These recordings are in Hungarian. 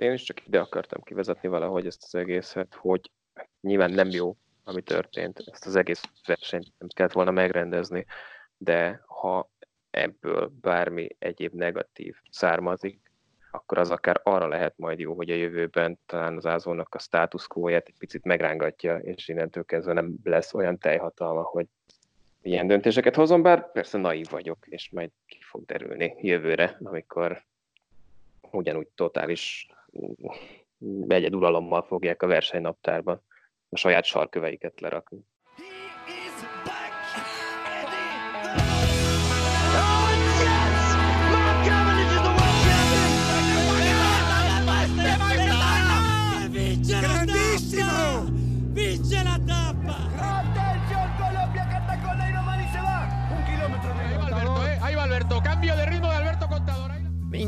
én is csak ide akartam kivezetni valahogy ezt az egészet, hogy nyilván nem jó, ami történt, ezt az egész versenyt nem kellett volna megrendezni, de ha ebből bármi egyéb negatív származik, akkor az akár arra lehet majd jó, hogy a jövőben talán az ázónak a quo egy picit megrángatja, és innentől kezdve nem lesz olyan teljhatalma, hogy ilyen döntéseket hozom, bár persze naív vagyok, és majd ki fog derülni jövőre, amikor ugyanúgy totális egyeduralommal fogják a versenynaptárban a saját sarköveiket lerakni.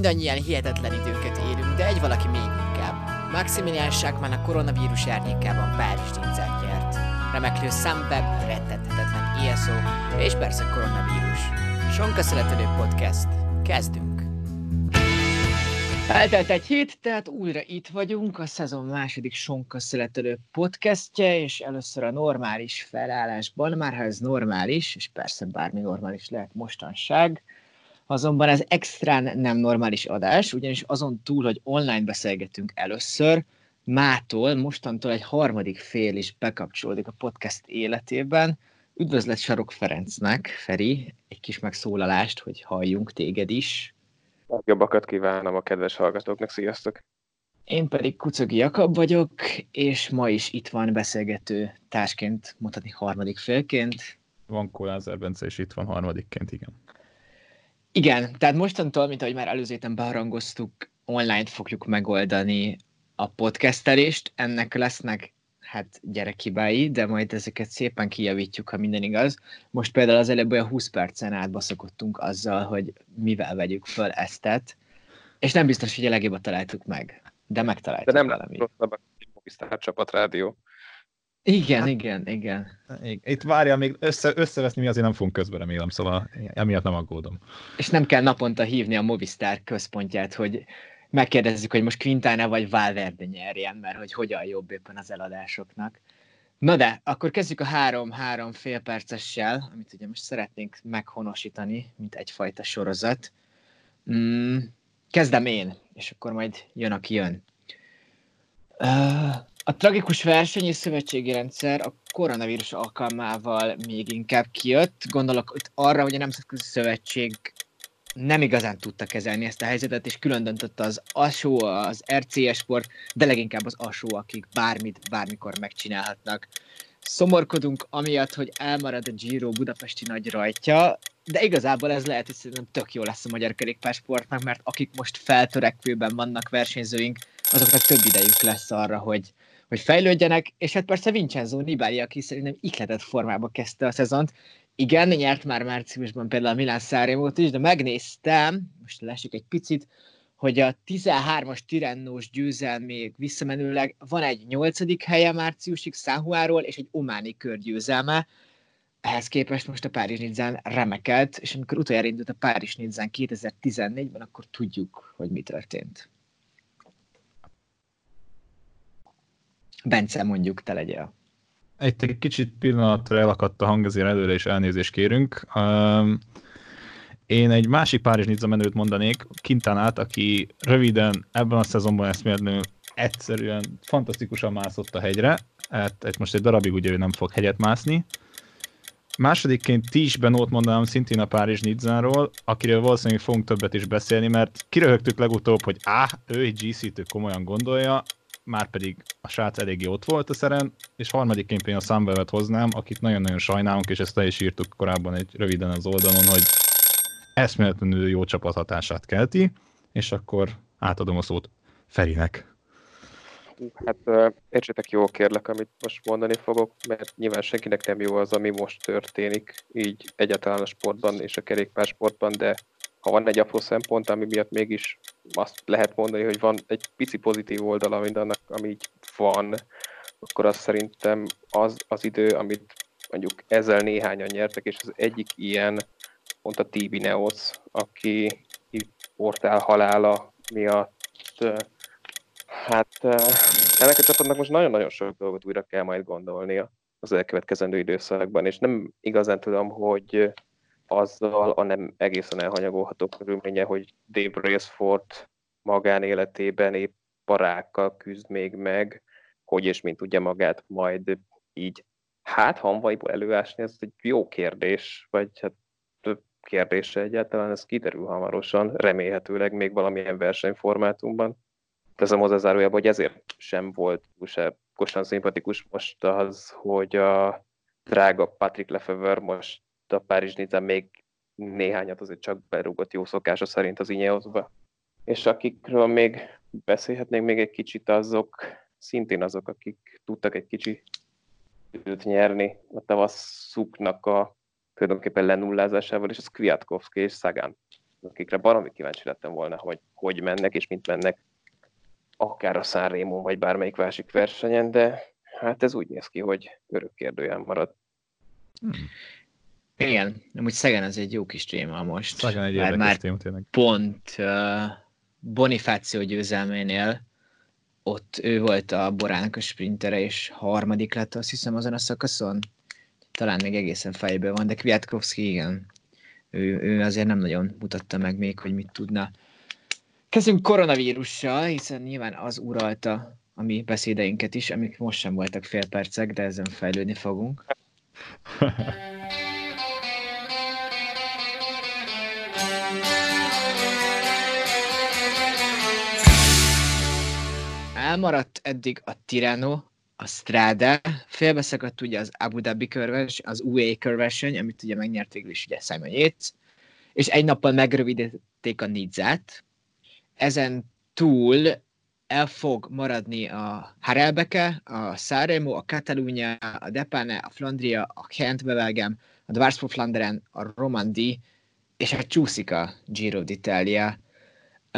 Mindannyian hihetetlen időket élünk, de egy valaki még inkább. Maximilian Schachmann a koronavírus árnyékában Párizs Nincát nyert. Remeklő Sampeb, rettethetetlen ISO, és persze koronavírus. Sonka Születelő Podcast. Kezdünk! Eltelt egy hét, tehát újra itt vagyunk, a szezon második Sonka Születelő podcastje, és először a normális felállásban, már ha ez normális, és persze bármi normális lehet mostanság, Azonban ez extrán nem normális adás, ugyanis azon túl, hogy online beszélgetünk először, mától, mostantól egy harmadik fél is bekapcsolódik a podcast életében. Üdvözlet Sarok Ferencnek, Feri, egy kis megszólalást, hogy halljunk téged is. Jobbakat kívánom a kedves hallgatóknak, sziasztok! Én pedig Kucogi Jakab vagyok, és ma is itt van beszélgető társként, mondhatni harmadik félként. Van Kolázer Bence, és itt van harmadikként, igen. Igen, tehát mostantól, mint ahogy már előző héten beharangoztuk, online fogjuk megoldani a podcastelést. Ennek lesznek hát gyerekhibái, de majd ezeket szépen kijavítjuk, ha minden igaz. Most például az előbb olyan 20 percen átbaszokottunk azzal, hogy mivel vegyük föl eztet, és nem biztos, hogy a legjobbat találtuk meg, de megtaláltuk De nem valami. rosszabb a csapat rádió. Igen, hát, igen, igen. Itt várja, még össze, összeveszni mi azért nem fogunk közben remélem, szóval emiatt nem aggódom. És nem kell naponta hívni a Movistar központját, hogy megkérdezzük, hogy most Quintana vagy Valverde nyerjen, mert hogy hogyan jobb éppen az eladásoknak. Na de, akkor kezdjük a három-három fél percessel, amit ugye most szeretnénk meghonosítani, mint egyfajta sorozat. Mm, kezdem én, és akkor majd jön, aki jön. A tragikus verseny és szövetségi rendszer a koronavírus alkalmával még inkább kijött. Gondolok itt arra, hogy a Nemzetközi Szövetség nem igazán tudta kezelni ezt a helyzetet, és külön döntött az ASO, az RCS sport, de leginkább az ASO, akik bármit, bármikor megcsinálhatnak. Szomorkodunk amiatt, hogy elmarad a Giro budapesti nagy rajtja, de igazából ez lehet, hogy szerintem tök jó lesz a magyar kerékpársportnak, mert akik most feltörekvőben vannak versenyzőink, azoknak több idejük lesz arra, hogy, hogy fejlődjenek, és hát persze Vincenzo Nibali, aki szerintem ikletett formába kezdte a szezont. Igen, nyert már márciusban például a Milán Szárémót is, de megnéztem, most lássuk egy picit, hogy a 13-as Tirennós győzelmék visszamenőleg van egy 8. helye márciusig Száhuáról, és egy ománi körgyőzelme. Ehhez képest most a Párizs Nidzán remekelt, és amikor utoljára indult a Párizs Nidzán 2014-ben, akkor tudjuk, hogy mi történt. Bence, mondjuk, te legyél. Egy, egy kicsit pillanatra elakadt a hang, ezért előre is elnézést kérünk. Um, én egy másik Párizs Nizza menőt mondanék, Kintanát, aki röviden ebben a szezonban eszméletlenül egyszerűen fantasztikusan mászott a hegyre, hát egy most egy darabig ugye ő nem fog hegyet mászni. Másodikként Tis Benót mondanám szintén a Párizs Nidzáról, akiről valószínűleg fogunk többet is beszélni, mert kiröhögtük legutóbb, hogy áh, ő egy GC-től komolyan gondolja, már pedig a srác eléggé ott volt a szeren, és harmadikként én a Sunweb-et hoznám, akit nagyon-nagyon sajnálunk, és ezt le is írtuk korábban egy röviden az oldalon, hogy eszméletlenül jó csapathatását kelti, és akkor átadom a szót Ferinek. Hát értsétek jól kérlek, amit most mondani fogok, mert nyilván senkinek nem jó az, ami most történik, így egyáltalán a sportban és a kerékpársportban, de ha van egy apró szempont, ami miatt mégis azt lehet mondani, hogy van egy pici pozitív oldala mindannak, ami így van, akkor az szerintem az az idő, amit mondjuk ezzel néhányan nyertek, és az egyik ilyen pont a Tibi Neos, aki itt portál halála miatt Hát ennek a csapatnak most nagyon-nagyon sok dolgot újra kell majd gondolnia az elkövetkezendő időszakban, és nem igazán tudom, hogy azzal a nem egészen elhanyagolható körülménye, hogy Dave Raceford magánéletében épp parákkal küzd még meg, hogy és mint tudja magát majd így hát hanvaiból előásni, ez egy jó kérdés, vagy hát kérdése egyáltalán, ez kiderül hamarosan, remélhetőleg még valamilyen versenyformátumban. Teszem hozzá zárójában, hogy ezért sem volt túlságosan szimpatikus most az, hogy a drága Patrick Lefever most a Párizs Niza még néhányat azért csak berúgott jó szokása szerint az Ineosba. És akikről még beszélhetnénk még egy kicsit, azok szintén azok, akik tudtak egy kicsi időt nyerni a tavaszuknak a tulajdonképpen lenullázásával, és az Kwiatkowski és Szagán, akikre baromi kíváncsi lettem volna, hogy hogy mennek és mint mennek, akár a Sanremo vagy bármelyik másik versenyen, de hát ez úgy néz ki, hogy örök kérdőjel marad. Hmm. Igen, amúgy Szegen az egy jó kis téma most. Szegen egy érdekes már téma, tényleg. Pont uh, Bonifáció győzelménél ott ő volt a Borának a sprintere, és harmadik lett azt hiszem azon a szakaszon. Talán még egészen fejből van, de Kwiatkowski igen. Ő, ő azért nem nagyon mutatta meg még, hogy mit tudna. Kezdünk koronavírussal, hiszen nyilván az uralta a mi beszédeinket is, amik most sem voltak fél percek, de ezen fejlődni fogunk. elmaradt eddig a Tirano, a Strada, félbeszakadt ugye az Abu Dhabi körves, az UAE körverseny, amit ugye megnyert végül is ugye Simon Yates, és egy nappal megrövidítették a Nidzát. Ezen túl el fog maradni a Harelbeke, a Sanremo, a Catalunya, a Depane, a Flandria, a Kent Bevelgem, a Dvarspo Flanderen, a Romandi, és a csúszik Giro d'Italia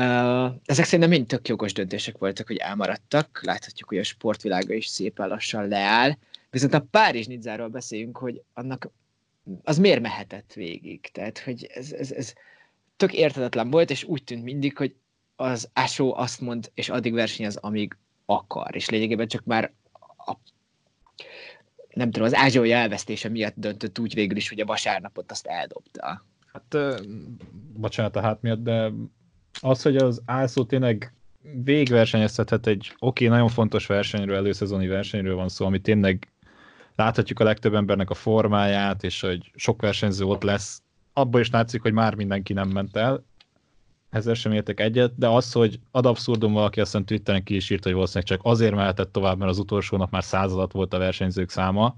Uh, ezek szerintem mind tök jogos döntések voltak, hogy elmaradtak. Láthatjuk, hogy a sportvilága is szépen lassan leáll. Viszont a Párizs Nidzáról beszéljünk, hogy annak az miért mehetett végig. Tehát, hogy ez, ez, ez tök értetetlen volt, és úgy tűnt mindig, hogy az Ásó azt mond, és addig versenyez, amíg akar. És lényegében csak már a, nem tudom, az ázsiai elvesztése miatt döntött úgy végül is, hogy a vasárnapot azt eldobta. Hát, bocsánat a hát miatt, de az, hogy az Ászó tényleg végversenyeztethet egy oké, okay, nagyon fontos versenyről, előszezoni versenyről van szó, ami tényleg láthatjuk a legtöbb embernek a formáját, és hogy sok versenyző ott lesz. Abból is látszik, hogy már mindenki nem ment el, ezzel sem értek egyet, de az, hogy ad abszurdum valaki azt hiszem Twitteren ki is írt, hogy valószínűleg csak azért mehetett tovább, mert az utolsó nap már századat volt a versenyzők száma,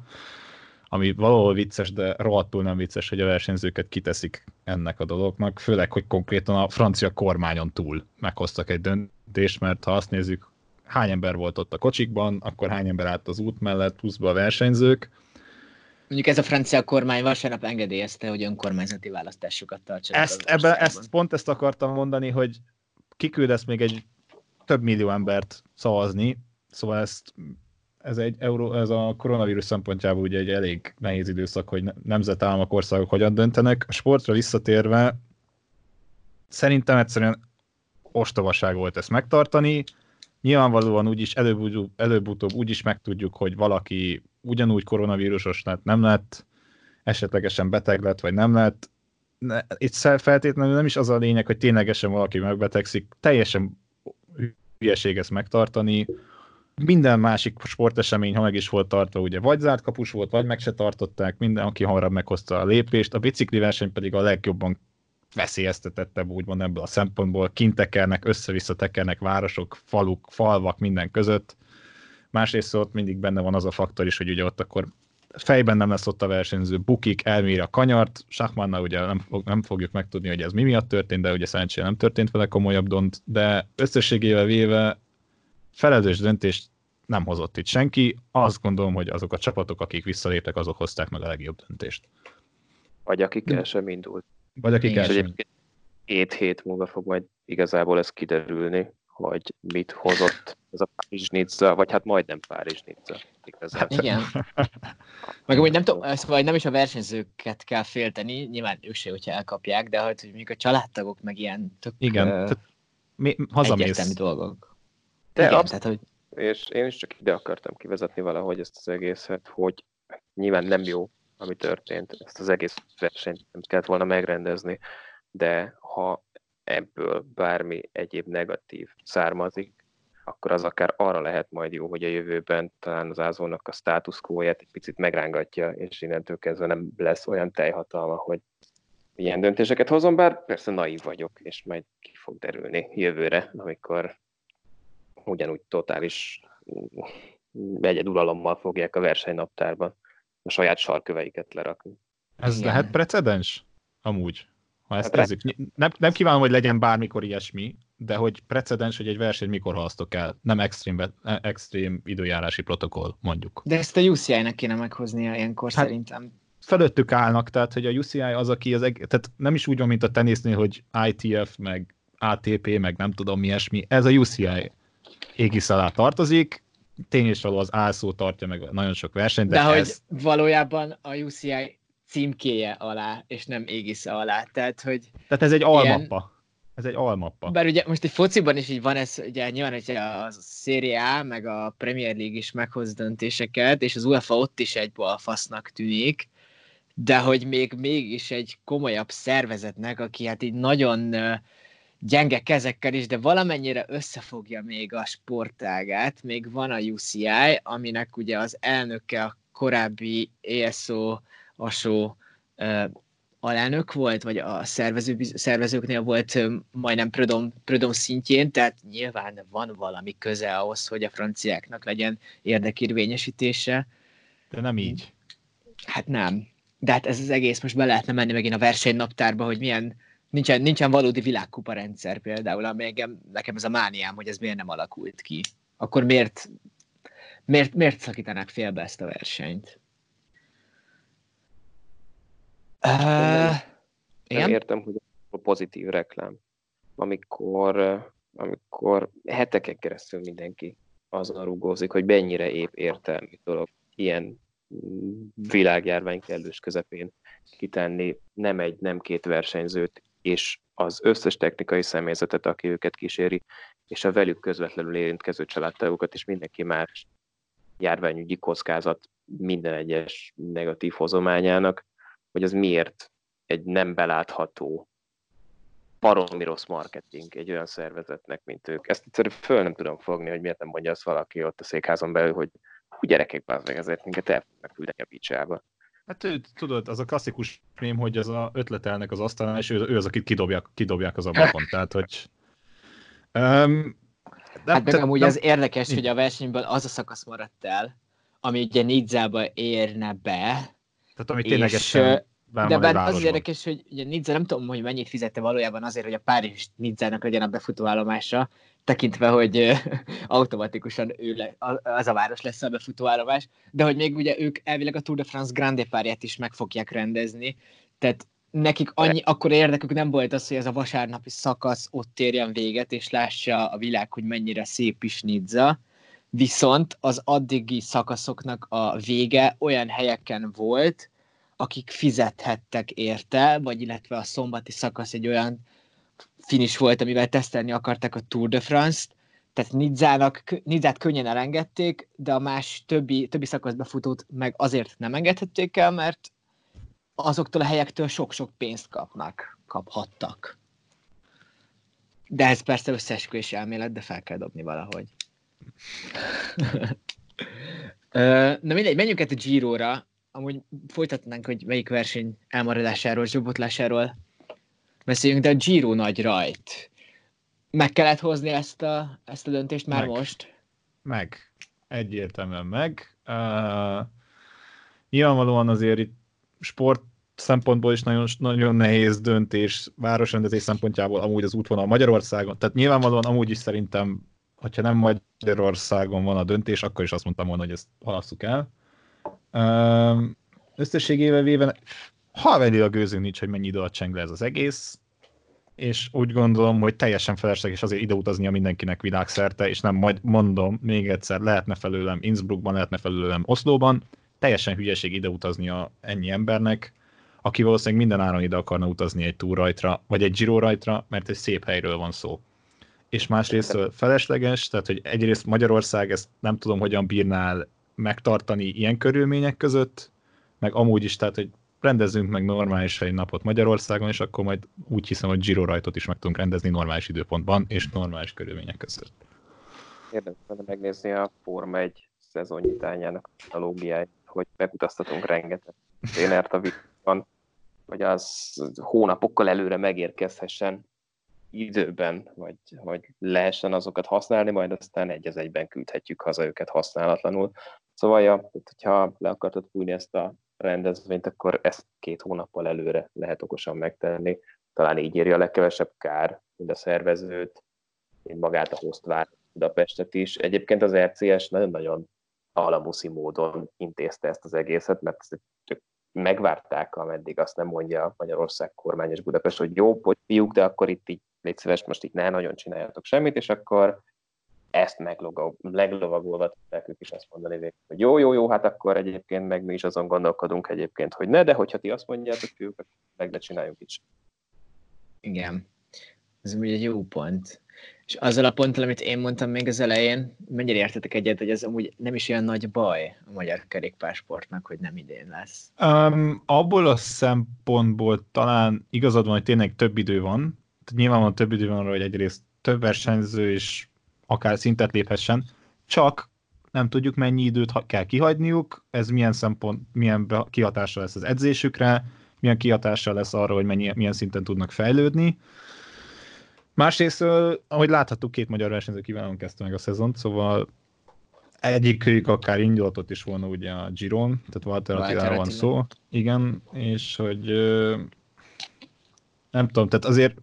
ami valahol vicces, de rohadtul nem vicces, hogy a versenyzőket kiteszik ennek a dolognak, főleg, hogy konkrétan a francia kormányon túl meghoztak egy döntést, mert ha azt nézzük, hány ember volt ott a kocsikban, akkor hány ember állt az út mellett, pluszba a versenyzők. Mondjuk ez a francia kormány vasárnap engedélyezte, hogy önkormányzati választásokat tartsanak. Ezt, ebbe, ezt, pont ezt akartam mondani, hogy kiküldesz még egy több millió embert szavazni, szóval ezt ez, egy euró, ez a koronavírus szempontjából ugye egy elég nehéz időszak, hogy nemzetállamok, országok hogyan döntenek. A sportra visszatérve szerintem egyszerűen ostobaság volt ezt megtartani. Nyilvánvalóan úgyis előbb-utóbb, előbb-utóbb úgy is megtudjuk, hogy valaki ugyanúgy koronavírusos lett, nem lett, esetlegesen beteg lett, vagy nem lett. Itt feltétlenül nem is az a lényeg, hogy ténylegesen valaki megbetegszik, teljesen hülyeség ezt megtartani minden másik sportesemény, ha meg is volt tartva, ugye vagy zárt kapus volt, vagy meg se tartották, minden, aki hamarabb meghozta a lépést, a bicikli verseny pedig a legjobban veszélyeztetettebb, úgymond ebből a szempontból, kintekernek, össze-vissza tekernek városok, faluk, falvak, minden között. Másrészt ott mindig benne van az a faktor is, hogy ugye ott akkor fejben nem lesz ott a versenyző, bukik, elmér a kanyart, Sachmannal ugye nem, fog, nem fogjuk megtudni, hogy ez mi miatt történt, de ugye szerencsére nem történt vele komolyabb dont, de összességével véve felelős döntést nem hozott itt senki. Azt gondolom, hogy azok a csapatok, akik visszaléptek, azok hozták meg a legjobb döntést. Vagy akik el sem indult. Vagy akik el sem Két hét múlva fog majd igazából ez kiderülni, hogy mit hozott ez a Párizs Nizza, vagy hát majdnem Párizs Nizza. Igazából. Igen. Meg hogy nem tudom, szóval nem is a versenyzőket kell félteni, nyilván ők se, hogyha elkapják, de hogy mondjuk a családtagok meg ilyen tök Igen, uh, mi, hazamész. dolgok De Igen, absz- tehát, hogy... És én is csak ide akartam kivezetni valahogy ezt az egészet, hogy nyilván nem jó, ami történt, ezt az egész versenyt nem kellett volna megrendezni, de ha ebből bármi egyéb negatív származik, akkor az akár arra lehet majd jó, hogy a jövőben talán az ázónak a status egy picit megrángatja, és innentől kezdve nem lesz olyan teljhatalma, hogy ilyen döntéseket hozom, bár persze naív vagyok, és majd ki fog derülni jövőre, amikor ugyanúgy totális egyeduralommal fogják a versenynaptárban a saját sarköveiket lerakni. Ez Igen. lehet precedens? Amúgy. Ha ezt hát Nem, nem kívánom, hogy legyen bármikor ilyesmi, de hogy precedens, hogy egy verseny mikor halasztok el, nem extrém, extrém időjárási protokoll, mondjuk. De ezt a UCI-nek kéne meghoznia ilyenkor hát, szerintem. Felöttük állnak, tehát hogy a UCI az, aki az, eg- tehát nem is úgy van, mint a tenisznél, hogy ITF, meg ATP, meg nem tudom mi ilyesmi, ez a UCI égisz alá tartozik, tény és való az álszó tartja meg nagyon sok versenyt. De, de ez... hogy valójában a UCI címkéje alá, és nem égisze alá. Tehát, hogy Tehát ez egy almappa. Ilyen... Ez egy almappa. Bár ugye most egy fociban is így van ez, ugye nyilván, hogy a Serie A, meg a Premier League is meghoz döntéseket, és az UEFA ott is egy balfasznak tűnik, de hogy még mégis egy komolyabb szervezetnek, aki hát így nagyon gyenge kezekkel is, de valamennyire összefogja még a sportágát, még van a UCI, aminek ugye az elnöke a korábbi ESO asó alelnök volt, vagy a szervező, szervezőknél volt majdnem Prödom, Prödom szintjén, tehát nyilván van valami köze ahhoz, hogy a franciáknak legyen érdekérvényesítése. De nem így. Hát nem. De hát ez az egész, most be lehetne menni megint a versenynaptárba, hogy milyen, nincsen, nincsen valódi világkupa rendszer például, ami engem, nekem ez a mániám, hogy ez miért nem alakult ki. Akkor miért, miért, miért szakítanak félbe ezt a versenyt? Uh, nem értem, hogy a pozitív reklám, amikor, amikor hetekek keresztül mindenki azon rúgózik, hogy mennyire épp értelmi dolog ilyen világjárvány kellős közepén kitenni nem egy, nem két versenyzőt, és az összes technikai személyzetet, aki őket kíséri, és a velük közvetlenül érintkező családtagokat, és mindenki más járványügyi kockázat minden egyes negatív hozományának hogy az miért egy nem belátható baromi rossz marketing egy olyan szervezetnek, mint ők. Ezt egyszerűen föl nem tudom fogni, hogy miért nem mondja azt valaki ott a székházon belül, hogy gyerekek, bazd meg, ezért minket el fognak küldeni a picsába. Hát ő, tudod, az a klasszikus mém, hogy az a ötletelnek az asztalán, és ő, ő az, akit kidobják, kidobják az ablakon. Tehát, hogy... Um, de, hát meg amúgy nem, az érdekes, hogy a versenyből az a szakasz maradt el, ami ugye Nidzába érne be, tehát ami ténylegesen de bár az érdekes, hogy ugye Nidza nem tudom, hogy mennyit fizette valójában azért, hogy a Párizs Nidzának legyen a befutóállomása, tekintve, hogy automatikusan ő le, az a város lesz a befutóállomás, de hogy még ugye ők elvileg a Tour de France Grande párját is meg fogják rendezni, tehát nekik annyi, akkor érdekük nem volt az, hogy ez a vasárnapi szakasz ott érjen véget, és lássa a világ, hogy mennyire szép is Nidza, viszont az addigi szakaszoknak a vége olyan helyeken volt, akik fizethettek érte, vagy illetve a szombati szakasz egy olyan finish volt, amivel tesztelni akarták a Tour de France-t, tehát Nidzának, Nidzát könnyen elengedték, de a más többi, többi szakasz befutót meg azért nem engedhették el, mert azoktól a helyektől sok-sok pénzt kapnak, kaphattak. De ez persze összeesküvés elmélet, de fel kell dobni valahogy. Na mindegy, menjünk át a Giro-ra. Amúgy folytatnánk, hogy melyik verseny elmaradásáról, zsobotlásáról beszéljünk, de a Giro nagy rajt. Meg kellett hozni ezt a, ezt a döntést már meg. most? Meg. Egyértelműen meg. Uh, nyilvánvalóan azért itt sport szempontból is nagyon, nagyon nehéz döntés, városrendezés szempontjából amúgy az útvonal Magyarországon. Tehát nyilvánvalóan amúgy is szerintem hogyha nem Magyarországon van a döntés, akkor is azt mondtam volna, hogy ezt halasszuk el. Összességével véve, a gőzünk nincs, hogy mennyi idő alatt cseng le ez az egész, és úgy gondolom, hogy teljesen felesleges azért ide utaznia mindenkinek világszerte, és nem majd mondom még egyszer, lehetne felőlem Innsbruckban, lehetne felőlem Oszlóban, teljesen hülyeség ide utaznia ennyi embernek, aki valószínűleg minden áron ide akarna utazni egy túrajtra, vagy egy Giro rajtra, mert egy szép helyről van szó. És másrészt felesleges, tehát hogy egyrészt Magyarország ezt nem tudom, hogyan bírnál megtartani ilyen körülmények között, meg amúgy is, tehát hogy rendezzünk meg normális egy napot Magyarországon, és akkor majd úgy hiszem, hogy Giro rajtot is meg tudunk rendezni normális időpontban, és normális körülmények között. Érdemes megnézni a Forma 1 szezonnyitányának analógiáját, hogy megutaztatunk rengeteg trénert a világban, hogy az hónapokkal előre megérkezhessen időben, vagy hogy lehessen azokat használni, majd aztán egy az egyben küldhetjük haza őket használatlanul. Szóval, ja, hogyha le akartad fújni ezt a rendezvényt, akkor ezt két hónappal előre lehet okosan megtenni. Talán így írja a legkevesebb kár, mind a szervezőt, mind magát a hostvár Budapestet is. Egyébként az RCS nagyon-nagyon alamuszi módon intézte ezt az egészet, mert megvárták, ameddig azt nem mondja Magyarország kormányos Budapest, hogy jó, hogy fiúk, de akkor itt így légy szíves, most itt ne nagyon csináljatok semmit, és akkor ezt meglovagolva tudták ők is azt mondani végül, hogy jó, jó, jó, hát akkor egyébként meg mi is azon gondolkodunk egyébként, hogy ne, de hogyha ti azt mondjátok, fiúk, akkor meg ne csináljunk is. Igen. Ez ugye egy jó pont. És azzal a ponttal, amit én mondtam még az elején, mennyire értetek egyet, hogy ez amúgy nem is olyan nagy baj a magyar kerékpásportnak, hogy nem idén lesz? Um, abból a szempontból talán igazad van, hogy tényleg több idő van. Nyilvánvalóan több idő van arra, hogy egyrészt több versenyző és akár szintet léphessen, csak nem tudjuk mennyi időt kell kihagyniuk, ez milyen szempont, milyen kihatással lesz az edzésükre, milyen kihatással lesz arra, hogy mennyi, milyen szinten tudnak fejlődni. Másrészt, ahogy láthattuk, két magyar versenyző kiválóan kezdte meg a szezont, szóval egyikük akár indulatot is volna ugye a Giron, tehát Walter Attiláról van szó. Igen, és hogy nem tudom, tehát azért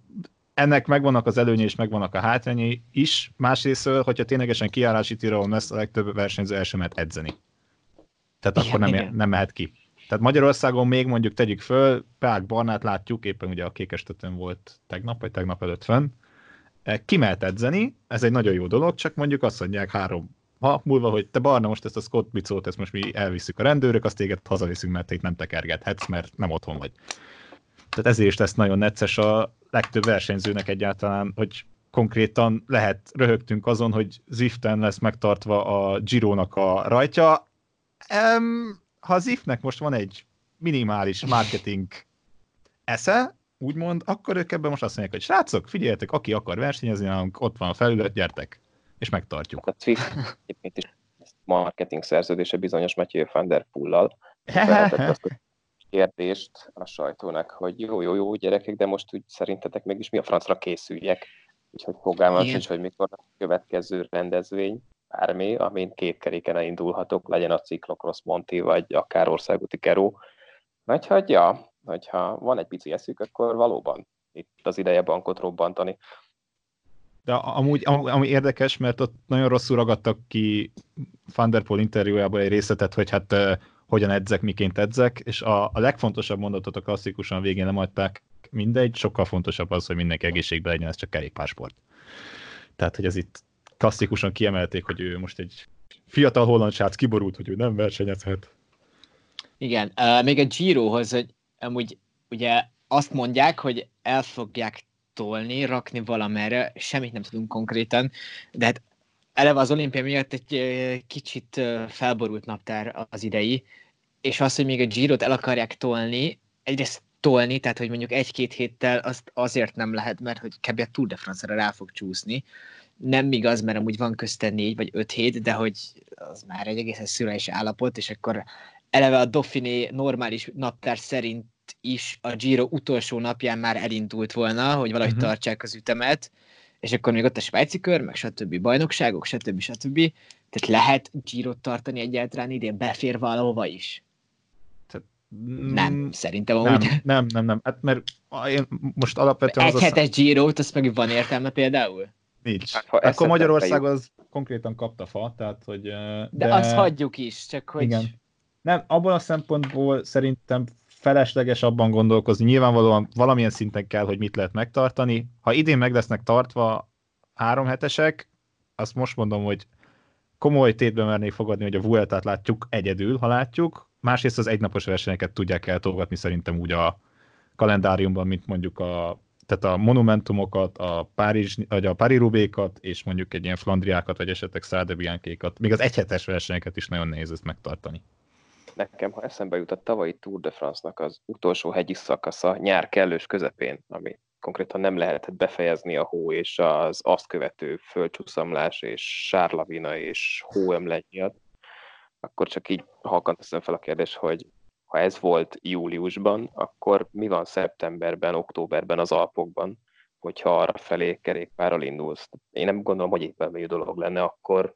ennek megvannak az előnyei és megvannak a hátrányai is. Másrészt, hogyha ténylegesen kiállási tilalom lesz, a legtöbb versenyző el sem mehet edzeni. Tehát igen, akkor nem, igen. nem mehet ki. Tehát Magyarországon még mondjuk tegyük föl, Peák Barnát látjuk, éppen ugye a kékestetőn volt tegnap, vagy tegnap előtt fönn, e, ki mehet edzeni, ez egy nagyon jó dolog, csak mondjuk azt mondják három ha múlva, hogy te Barna, most ezt a Scott Bicót, ezt most mi elviszük a rendőrök, azt téged hazaviszünk, mert te itt nem tekergethetsz, mert nem otthon vagy. Tehát ezért is lesz nagyon necces a legtöbb versenyzőnek egyáltalán, hogy konkrétan lehet, röhögtünk azon, hogy Ziften lesz megtartva a Girónak a rajtja. Um, ha Zifnek most van egy minimális marketing esze, úgymond, akkor ők ebben most azt mondják, hogy srácok, figyeljetek, aki akar versenyezni, ott van a felület, gyertek, és megtartjuk. A Swift egyébként is marketing szerződése bizonyos Matthew van der Poel-lal kérdést a sajtónak, hogy jó, jó, jó gyerekek, de most úgy szerintetek mégis mi a francra készüljek? Úgyhogy fogalmam sincs, hogy mikor a következő rendezvény, bármi, amin két keréken indulhatok, legyen a Cyclocross Monti, vagy akár országúti keró. Vagy hogy ja, hogyha van egy pici eszük, akkor valóban itt az ideje bankot robbantani. De amúgy, ami érdekes, mert ott nagyon rosszul ragadtak ki Van der Poel interjújából egy részletet, hogy hát hogyan edzek, miként edzek, és a, a legfontosabb mondatot a klasszikusan végén nem adták, mindegy, sokkal fontosabb az, hogy mindenki egészségben legyen, ez csak kerékpársport. Tehát, hogy ez itt klasszikusan kiemelték, hogy ő most egy fiatal holland srác kiborult, hogy ő nem versenyezhet. Igen, uh, még a Girohoz, hogy amúgy ugye azt mondják, hogy el fogják tolni, rakni valamerre, semmit nem tudunk konkrétan, de hát eleve az olimpia miatt egy kicsit felborult naptár az idei, és az, hogy még a Girot el akarják tolni, egyrészt tolni, tehát hogy mondjuk egy-két héttel azt azért nem lehet, mert hogy kb. a Tour de France-ra rá fog csúszni. Nem igaz, mert amúgy van közte négy vagy öt hét, de hogy az már egy egészen szürális állapot, és akkor eleve a Dauphiné normális naptár szerint is a Giro utolsó napján már elindult volna, hogy valahogy uh-huh. tartsák az ütemet, és akkor még ott a svájci kör, meg stb. bajnokságok, stb. stb. Tehát lehet Giro tartani egyáltalán idén, befér valahova is. Nem, szerintem amúgy. Nem, nem, nem, nem. Hát mert én most alapvetően... Egy az hetes a... Giro-t, az meg van értelme például? Nincs. Hát, Akkor Magyarország az konkrétan kapta fa, tehát hogy... De, de azt hagyjuk is, csak hogy... Igen. Nem, abban a szempontból szerintem felesleges abban gondolkozni. Nyilvánvalóan valamilyen szinten kell, hogy mit lehet megtartani. Ha idén meg lesznek tartva három hetesek, azt most mondom, hogy komoly tétbe mernék fogadni, hogy a Vueltát látjuk egyedül, ha látjuk. Másrészt az egynapos versenyeket tudják eltolgatni szerintem úgy a kalendáriumban, mint mondjuk a tehát a monumentumokat, a Párizs, vagy a Paris-Rubékat, és mondjuk egy ilyen Flandriákat, vagy esetleg Szádebiánkékat, még az egyhetes versenyeket is nagyon nehéz ezt megtartani. Nekem, ha eszembe jut a tavalyi Tour de France-nak az utolsó hegyi szakasza nyár kellős közepén, ami konkrétan nem lehetett befejezni a hó és az azt követő földcsúszamlás és sárlavina és hóemlet miatt, akkor csak így halkan teszem fel a kérdés, hogy ha ez volt júliusban, akkor mi van szeptemberben, októberben az Alpokban, hogyha arra felé kerékpárral indulsz. Én nem gondolom, hogy éppen dolog lenne akkor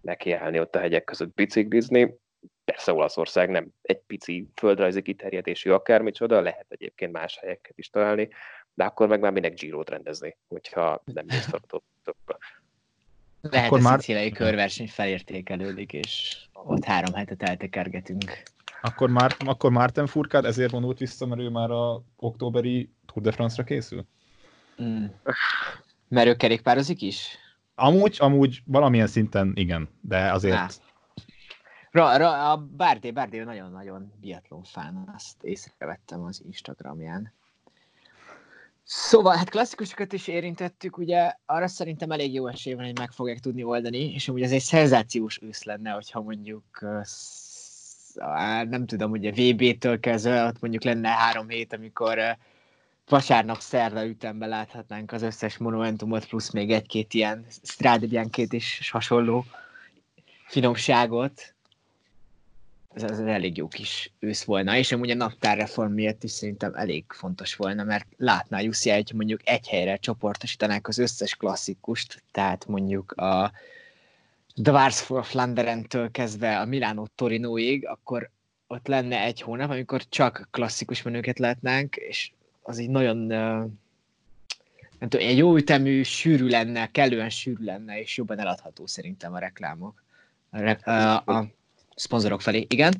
nekiállni ott a hegyek között biciklizni. Persze Olaszország nem egy pici földrajzi kiterjedésű akármicsoda, lehet egyébként más helyeket is találni, de akkor meg már minek Giro-t rendezni, hogyha nem mész fel a lehet, akkor a már... szicíliai körverseny felértékelődik, és ott három hetet eltekergetünk. Akkor, már, akkor Márten Furkád ezért vonult vissza, mert ő már a októberi Tour de France-ra készül? Mm. Mert ő kerékpározik is? Amúgy, amúgy valamilyen szinten igen, de azért... Ra, ra, a Bárdé, Bárdé nagyon-nagyon biatlon fán, azt észrevettem az Instagramján. Szóval, hát klasszikusokat is érintettük, ugye arra szerintem elég jó esély van, hogy meg fogják tudni oldani, és amúgy ez egy szenzációs ősz lenne, hogyha mondjuk nem tudom, ugye VB-től kezdve, ott mondjuk lenne három hét, amikor vasárnap szerda ütembe láthatnánk az összes monumentumot, plusz még egy-két ilyen strádibjánkét is hasonló finomságot ez, ez elég jó kis ősz volna, és amúgy a naptárreform miatt is szerintem elég fontos volna, mert látná Jussi, hogy mondjuk egy helyre csoportosítanák az összes klasszikust, tehát mondjuk a Dwars for Flanderen-től kezdve a Milano Torinoig, akkor ott lenne egy hónap, amikor csak klasszikus menőket látnánk, és az így nagyon nem tudom, egy jó ütemű, sűrű lenne, kellően sűrű lenne, és jobban eladható szerintem a reklámok. A, re- a, a, szponzorok felé. Igen?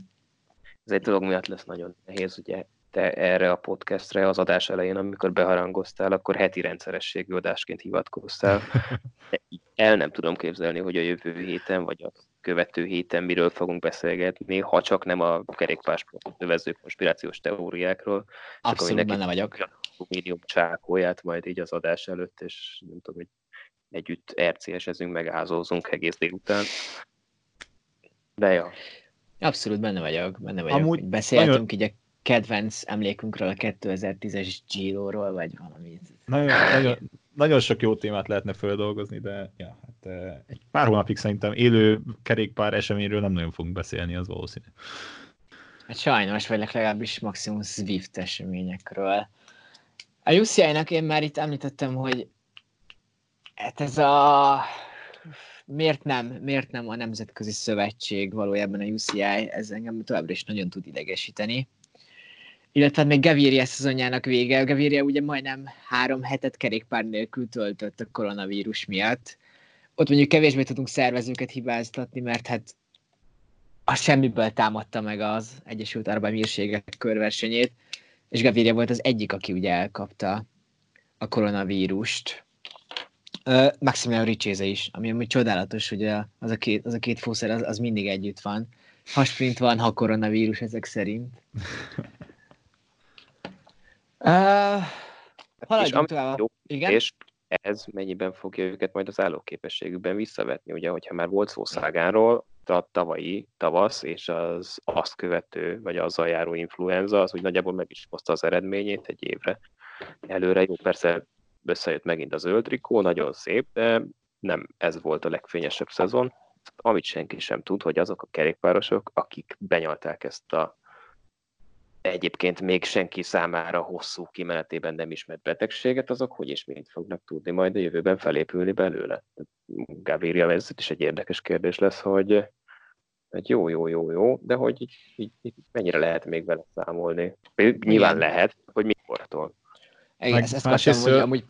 Ez egy dolog miatt lesz nagyon nehéz, ugye te erre a podcastre az adás elején, amikor beharangoztál, akkor heti rendszerességű adásként hivatkoztál. El nem tudom képzelni, hogy a jövő héten, vagy a követő héten miről fogunk beszélgetni, ha csak nem a kerékpársportot övező konspirációs teóriákról. Abszolút benne vagyok. Médium csákóját majd így az adás előtt, és nem tudom, hogy együtt RCS-ezünk, meg ázózunk egész délután. De jó. Abszolút benne vagyok, benne vagyok. Amúgy Beszéltünk nagyon... így a kedvenc emlékünkről, a 2010-es Giro-ról, vagy valami. Nagyon, nagyon, nagyon sok jó témát lehetne földolgozni, de ja, hát, egy pár hónapig szerintem élő kerékpár eseményről nem nagyon fogunk beszélni, az valószínű. Hát sajnos, vagy legalábbis maximum Swift eseményekről. A UCI-nak én már itt említettem, hogy hát ez a miért nem, miért nem a Nemzetközi Szövetség valójában a UCI, ez engem továbbra is nagyon tud idegesíteni. Illetve még Gaviria szezonjának vége. Gaviria ugye majdnem három hetet kerékpár nélkül töltött a koronavírus miatt. Ott mondjuk kevésbé tudunk szervezőket hibáztatni, mert hát a semmiből támadta meg az Egyesült Arab Emírségek körversenyét, és Gaviria volt az egyik, aki ugye elkapta a koronavírust. Uh, Maximilian Ricséze is, ami amúgy csodálatos, hogy az a két, az a két fószer az, az mindig együtt van. Ha sprint van, ha koronavírus ezek szerint. Uh, haladjunk tovább. Jó, Igen? És ez mennyiben fogja őket majd az állóképességükben visszavetni? Ugye, hogyha már volt szó Szágánról, a tavalyi tavasz és az azt követő, vagy azzal járó influenza, az úgy nagyjából meg is hozta az eredményét egy évre előre. Jó, persze összejött megint a zöld trikó, nagyon szép, de nem ez volt a legfényesebb szezon. Amit senki sem tud, hogy azok a kerékpárosok, akik benyalták ezt a egyébként még senki számára hosszú kimenetében nem ismert betegséget, azok hogy és mint fognak tudni majd a jövőben felépülni belőle. Gaviria, ez is egy érdekes kérdés lesz, hogy hogy jó, jó, jó, jó, de hogy így, így, így mennyire lehet még vele számolni. Nyilván Igen. lehet, hogy mikortól. Igen, ezt, ezt akartam, hogy amúgy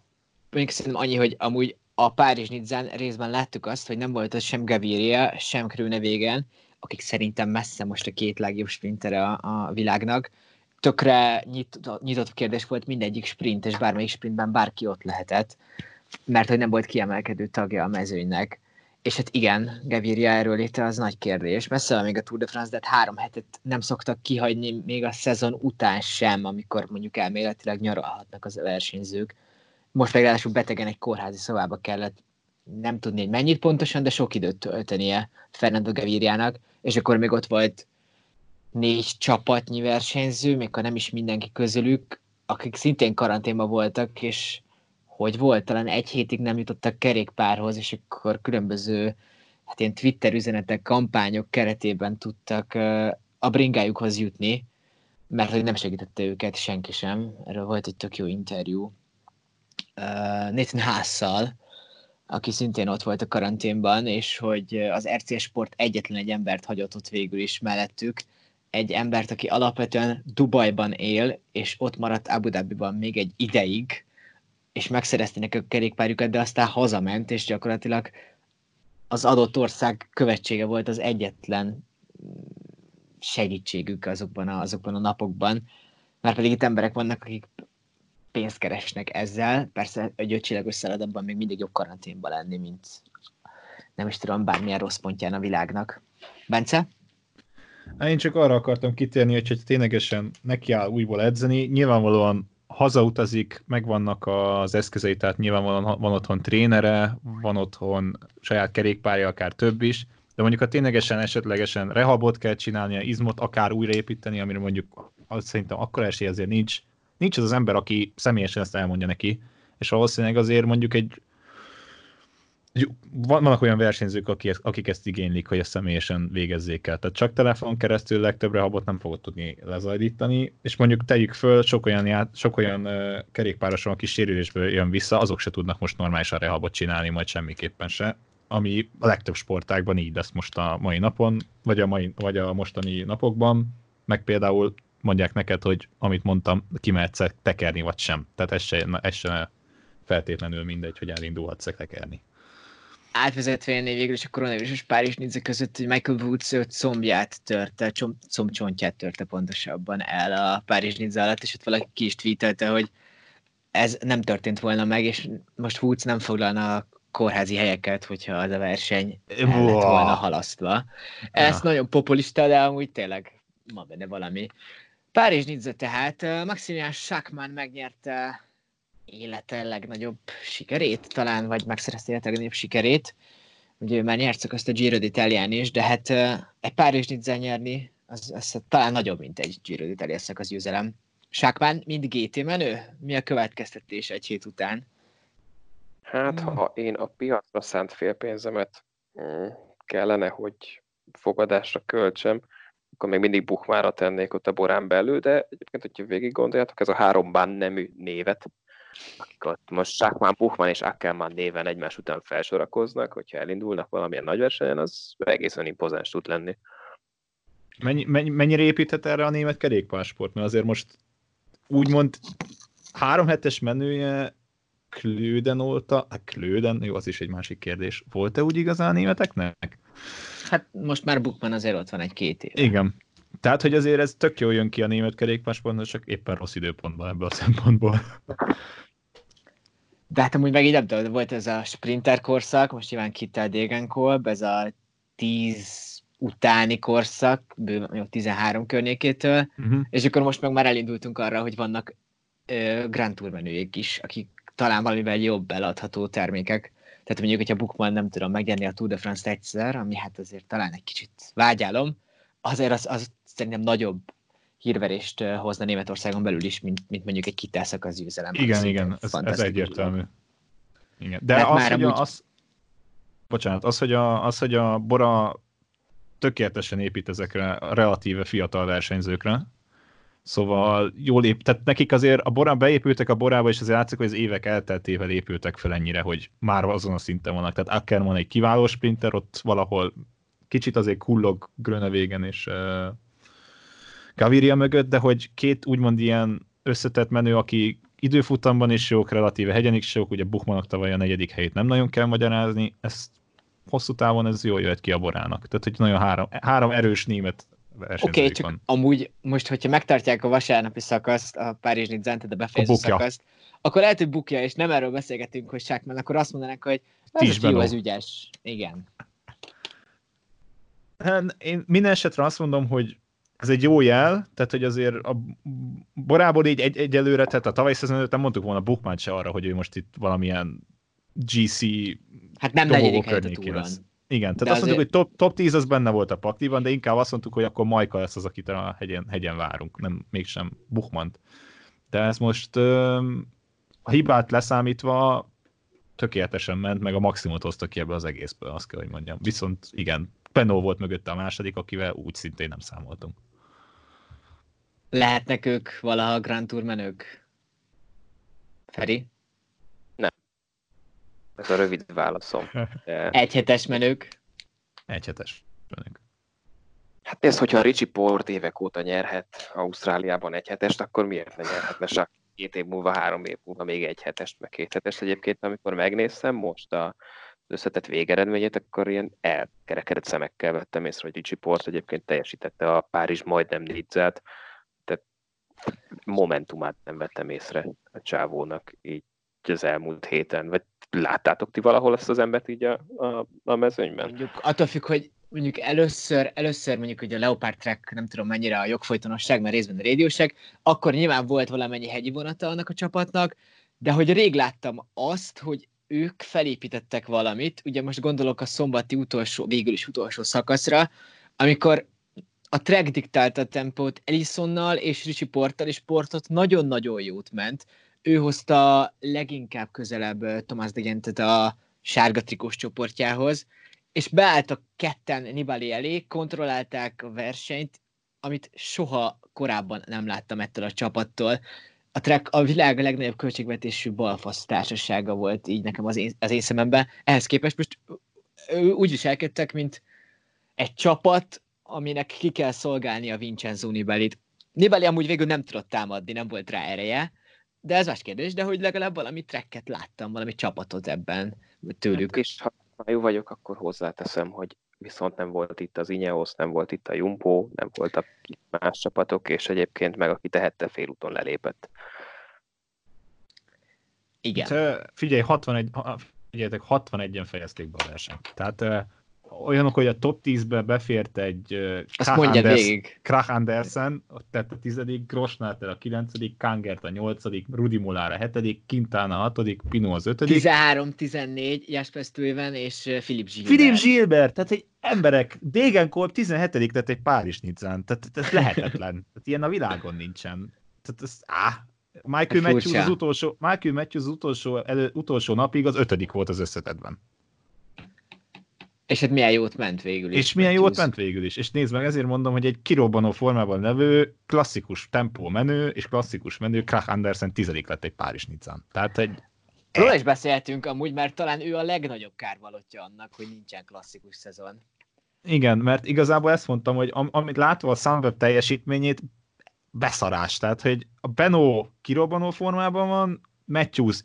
még szerintem annyi, hogy amúgy a Párizs Nidzán részben láttuk azt, hogy nem volt az sem Gaviria, sem Krőne végen, akik szerintem messze most a két legjobb sprintere a, a világnak. Tökre nyit, nyitott kérdés volt mindegyik sprint, és bármelyik sprintben bárki ott lehetett, mert hogy nem volt kiemelkedő tagja a mezőnynek. És hát igen, Gaviria erről léte az nagy kérdés. Messze van még a Tour de France, de hát három hetet nem szoktak kihagyni még a szezon után sem, amikor mondjuk elméletileg nyaralhatnak az versenyzők. Most meg ráadásul betegen egy kórházi szobába kellett nem tudni, hogy mennyit pontosan, de sok időt töltenie Fernando Gaviriának, és akkor még ott volt négy csapatnyi versenyző, még ha nem is mindenki közülük, akik szintén karanténban voltak, és hogy volt, talán egy hétig nem jutottak kerékpárhoz, és akkor különböző hát ilyen Twitter üzenetek, kampányok keretében tudtak a bringájukhoz jutni, mert hogy nem segítette őket senki sem. Erről volt egy tök jó interjú Nathan Haas-szal, aki szintén ott volt a karanténban, és hogy az RC Sport egyetlen egy embert hagyott ott végül is mellettük, egy embert, aki alapvetően Dubajban él, és ott maradt Abu Dhabiban még egy ideig, és megszerezte nekik a kerékpárjukat, de aztán hazament, és gyakorlatilag az adott ország követsége volt az egyetlen segítségük azokban a, azokban a napokban, mert pedig itt emberek vannak, akik pénzt keresnek ezzel, persze egy ötcsillagos szálladabban még mindig jobb karanténban lenni, mint nem is tudom, bármilyen rossz pontján a világnak. Bence? Én csak arra akartam kitérni, hogy, hogy ténylegesen neki áll újból edzeni, nyilvánvalóan hazautazik, megvannak az eszközei, tehát nyilvánvalóan van otthon trénere, van otthon saját kerékpárja, akár több is, de mondjuk ha ténylegesen esetlegesen rehabot kell csinálni, a izmot akár újraépíteni, amire mondjuk azt szerintem akkor esély azért nincs, nincs az az ember, aki személyesen ezt elmondja neki, és valószínűleg azért mondjuk egy vannak olyan versenyzők, akik ezt igénylik, hogy ezt személyesen végezzék el. Tehát csak telefon keresztül legtöbbre habot nem fogod tudni lezajlítani, és mondjuk tegyük föl, sok olyan, ját, sok olyan uh, kerékpároson, aki sérülésből jön vissza, azok se tudnak most normálisan rehabot csinálni, majd semmiképpen se, ami a legtöbb sportágban így lesz most a mai napon, vagy a, mai, vagy a mostani napokban, meg például mondják neked, hogy amit mondtam, kimehetsz tekerni, vagy sem. Tehát ez se, ez se feltétlenül mindegy, hogy elindulhatsz tekerni átvezetve végül is a koronavírus és Párizs Nizza között, hogy Michael Woods combját törte, combcsontját törte pontosabban el a Párizs Nizza alatt, és ott valaki ki is tweetelte, hogy ez nem történt volna meg, és most Woods nem foglalna a kórházi helyeket, hogyha az a verseny el lett volna halasztva. Ez ja. nagyon populista, de amúgy tényleg ma benne valami. Párizs Nizza tehát, Maximilian Schachmann megnyerte élete legnagyobb sikerét, talán, vagy megszerezte élete legnagyobb sikerét. Ugye ő már nyert azt a Giro d'Italián is, de hát egy Párizs nizza nyerni, az, az, talán nagyobb, mint egy Giro d'Italia szakasz győzelem. Sákmán mind GT menő? Mi a következtetés egy hét után? Hát, hmm. ha én a piacra szánt félpénzemet mm, kellene, hogy fogadásra költsem, akkor még mindig Buchmára tennék ott a borán belül, de egyébként, hogyha végig gondoljátok, ez a három bán nemű névet akik ott most Sákmán, Buchmann és Ackermann néven egymás után felsorakoznak, hogyha elindulnak valamilyen nagy versenyen, az egészen impozáns tud lenni. Mennyi, mennyi, mennyire építhet erre a német kerékpársport? Mert azért most úgymond három hetes menője Klőden óta, hát Klőden, jó, az is egy másik kérdés. Volt-e úgy igazán németeknek? Hát most már Bukman azért ott van egy-két év. Igen. Tehát, hogy azért ez tök jól jön ki a német kerékpársportban, csak éppen rossz időpontban ebből a szempontból. De hát amúgy meg így nem tudom, volt ez a sprinter korszak, most nyilván Kittel Degenkolb, ez a 10 utáni korszak, bő, 13 környékétől, uh-huh. és akkor most meg már elindultunk arra, hogy vannak ö, Grand Tour menőjék is, akik talán valamivel jobb eladható termékek. Tehát mondjuk, hogyha Bukman nem tudom megnyerni a Tour de France egyszer, ami hát azért talán egy kicsit vágyálom, azért az, az szerintem nagyobb hírverést hozna Németországon belül is, mint, mint mondjuk egy kitálszak az győzelem. Igen, igen, ez, ez egyértelmű. Igen. De az, már hogy amúgy... az, bocsánat, az, hogy a, az, hogy a Bora tökéletesen épít ezekre a relatíve fiatal versenyzőkre, Szóval jól ép, tehát nekik azért a borán beépültek a borába, és azért látszik, hogy az évek elteltével épültek fel ennyire, hogy már azon a szinten vannak. Tehát Ackerman egy kiváló sprinter, ott valahol kicsit azért kullog Grönevégen és uh, Gaviria mögött, de hogy két úgymond ilyen összetett menő, aki időfutamban is jók, relatíve hegyen is jók, ugye Buchmannak tavaly a negyedik helyét nem nagyon kell magyarázni, ezt hosszú távon ez jól jöhet ki a borának. Tehát, hogy nagyon három, három erős német Oké, okay, csak van. amúgy most, hogyha megtartják a vasárnapi szakaszt, a Párizs Nizzant, a befejező szakaszt, akkor lehet, hogy bukja, és nem erről beszélgetünk, hogy Sákman, akkor azt mondanak, hogy ez a fiú, az ügyes. Igen. Hát, én minden esetre azt mondom, hogy ez egy jó jel, tehát hogy azért a Borából így egy, egyelőre, tehát a tavalyi szezon nem mondtuk volna Bukmán se arra, hogy ő most itt valamilyen GC Hát nem negyedik a túrán. Igen, tehát de azt azért... mondtuk, hogy top, top 10 az benne volt a pakliban, de inkább azt mondtuk, hogy akkor Majka lesz az, akit a hegyen, hegyen várunk, nem mégsem Buchmant. De ez most a hibát leszámítva tökéletesen ment, meg a maximumot hozta ki ebből az egészből, azt kell, hogy mondjam. Viszont igen, Penó volt mögötte a második, akivel úgy szintén nem számoltunk. Lehetnek ők valaha Grand Tour menők? Feri? Nem. Ez a rövid válaszom. De... Egyhetes menők? Egyhetes menők. Hát ez, hogyha Ricsi Port évek óta nyerhet Ausztráliában egy hetest, akkor miért ne nyerhetne csak két év múlva, három év múlva még egy hetest, meg két hetest. Egyébként, amikor megnéztem most a összetett végeredményét, akkor ilyen elkerekedett szemekkel vettem észre, hogy Ricsi Port egyébként teljesítette a Párizs majdnem négyzet, momentumát nem vettem észre a csávónak így az elmúlt héten, vagy láttátok ti valahol ezt az embert így a, a, a mezőnyben? Mondjuk attól függ, hogy mondjuk először, először mondjuk hogy a Leopard Track, nem tudom mennyire a jogfolytonosság, mert részben a rédióság, akkor nyilván volt valamennyi hegyi vonata annak a csapatnak, de hogy rég láttam azt, hogy ők felépítettek valamit, ugye most gondolok a szombati utolsó, végül is utolsó szakaszra, amikor a track diktálta a tempót Elisonnal és Richie Porttal, és Portot nagyon-nagyon jót ment. Ő hozta leginkább közelebb Thomas de Gentet a sárga trikós csoportjához, és beálltak ketten Nibali elé, kontrollálták a versenyt, amit soha korábban nem láttam ettől a csapattól. A Trek a világ legnagyobb költségvetésű balfasz társasága volt így nekem az én, az én szememben. Ehhez képest most úgy viselkedtek, mint egy csapat, aminek ki kell szolgálni a Vincenzo Nibalit. Nibali amúgy végül nem tudott támadni, nem volt rá ereje, de ez más kérdés, de hogy legalább valami trekket láttam, valami csapatot ebben tőlük. Hát és ha ha jó vagyok, akkor hozzáteszem, hogy viszont nem volt itt az Ineos, nem volt itt a Jumbo, nem voltak itt más csapatok, és egyébként meg aki tehette félúton lelépett. Igen. Hát, figyelj, 61, figyeljetek, 61-en fejezték be a versenyt. Tehát olyanok, hogy a top 10-be befért egy Azt Krach, Anders, Krach Andersen, tehát a tizedik, Grosnáter a kilencedik, Kangert a nyolcadik, Rudi Molára a hetedik, Quintana a hatodik, Pino az ötödik. 13-14, Jasper Stuyven és Philip Gilbert. Philip Gilbert, tehát egy emberek, Degenkolb 17 tehát egy Párizs Nizzán, tehát ez lehetetlen. tehát ilyen a világon nincsen. Tehát ez, áh, Michael hát Matthews, az utolsó, Michael Matthews az utolsó, elő, utolsó napig az ötödik volt az összetetben. És hát milyen jót ment végül is. És milyen jót ment végül is. És nézd meg, ezért mondom, hogy egy kirobbanó formában levő, klasszikus tempó menő, és klasszikus menő Krach Andersen tizedik lett egy Párizs Nizzán. Tehát egy... Róla is beszéltünk amúgy, mert talán ő a legnagyobb kárvalotja annak, hogy nincsen klasszikus szezon. Igen, mert igazából ezt mondtam, hogy am- amit látva a Sunweb teljesítményét, beszarás. Tehát, hogy a Beno kirobbanó formában van, Matthews